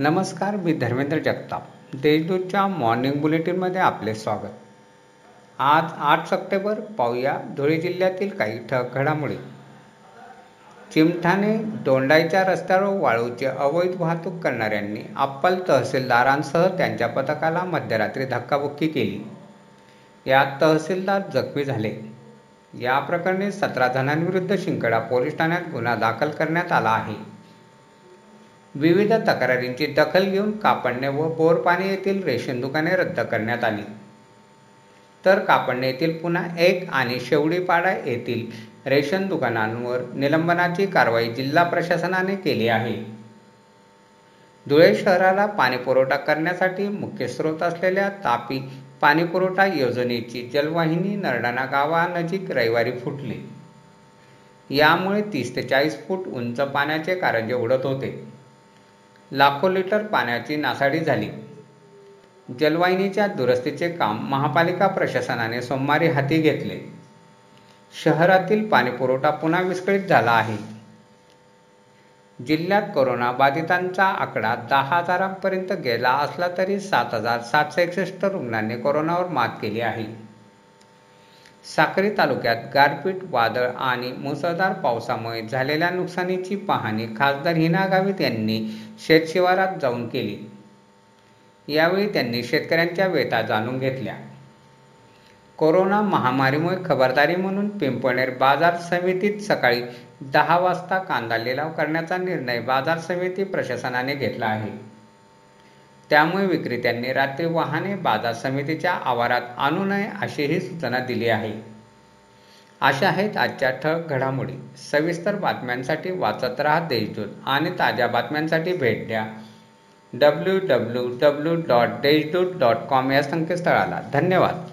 नमस्कार मी धर्मेंद्र जगताप. देशदूतच्या मॉर्निंग बुलेटिनमध्ये आपले स्वागत. आज आठ सप्टेंबर पाहूया धुळे जिल्ह्यातील काही ठक घडामोडी. चिमठाणे दोंडाईच्या रस्त्यावर वाळूची अवैध वाहतूक करणाऱ्यांनी अप्पल तहसीलदारांसह त्यांच्या पथकाला मध्यरात्री धक्काबुक्की केली. यात तहसीलदार जखमी झाले. या प्रकरणी सतरा जणांविरुद्ध शिंकडा पोलीस ठाण्यात गुन्हा दाखल करण्यात आला आहे. विविध तक्रारींची दखल घेऊन कापडणे व बोरपाणी येथील रेशन दुकाने रद्द करण्यात आली. तर कापडणे येथील पुन्हा एक आणि शेवडीपाडा येथील रेशन दुकानांवर निलंबनाची कारवाई जिल्हा प्रशासनाने केली आहे. धुळे शहराला पाणीपुरवठा करण्यासाठी मुख्य स्रोत असलेल्या तापी पाणीपुरवठा योजनेची जलवाहिनी नरडाणा गावानजीक रविवारी फुटली. यामुळे तीस ते चाळीस फूट उंच पाण्याचे कारंजे उडत होते. लाखो लिटर पाण्याची नासाडी झाली. जलवाहिनीच्या दुरुस्तीचे काम महापालिका प्रशासनाने सोमवारी हाती घेतले. शहरातील पाणीपुरवठा पुन्हा विस्कळीत झाला आहे. जिल्ह्यात कोरोना बाधितांचा आकडा दहा हजारांपर्यंत गेला असला तरी सात हजार सातशे एकसष्ट रुग्णांनी कोरोनावर मात केली आहे. साक्री तालुक्यात गारपीट वादळ आणि मुसळधार पावसामुळे झालेल्या नुकसानीची पाहणी खासदार हिना गावित यांनी शेतशिवारात जाऊन केली. यावेळी त्यांनी शेतकऱ्यांच्या व्यथा जाणून घेतल्या. कोरोना महामारीमुळे खबरदारी म्हणून पिंपळनेर बाजार समितीत सकाळी दहा वाजता कांदा लिलाव करण्याचा निर्णय बाजार समिती प्रशासनाने घेतला आहे. त्यामुळे विक्रेत्यांनी रात्री वाहने बाजार समितीच्या आवारात आणू नये अशीही सूचना दिली आहे. अशा आहेत आजच्या ठळक घडामोडी. सविस्तर बातम्यांसाठी वाचत राहा देशदूत आणि ताज्या बातम्यांसाठी भेट द्या. W W W dot Deshdoot dot com या संकेतस्थळाला. धन्यवाद.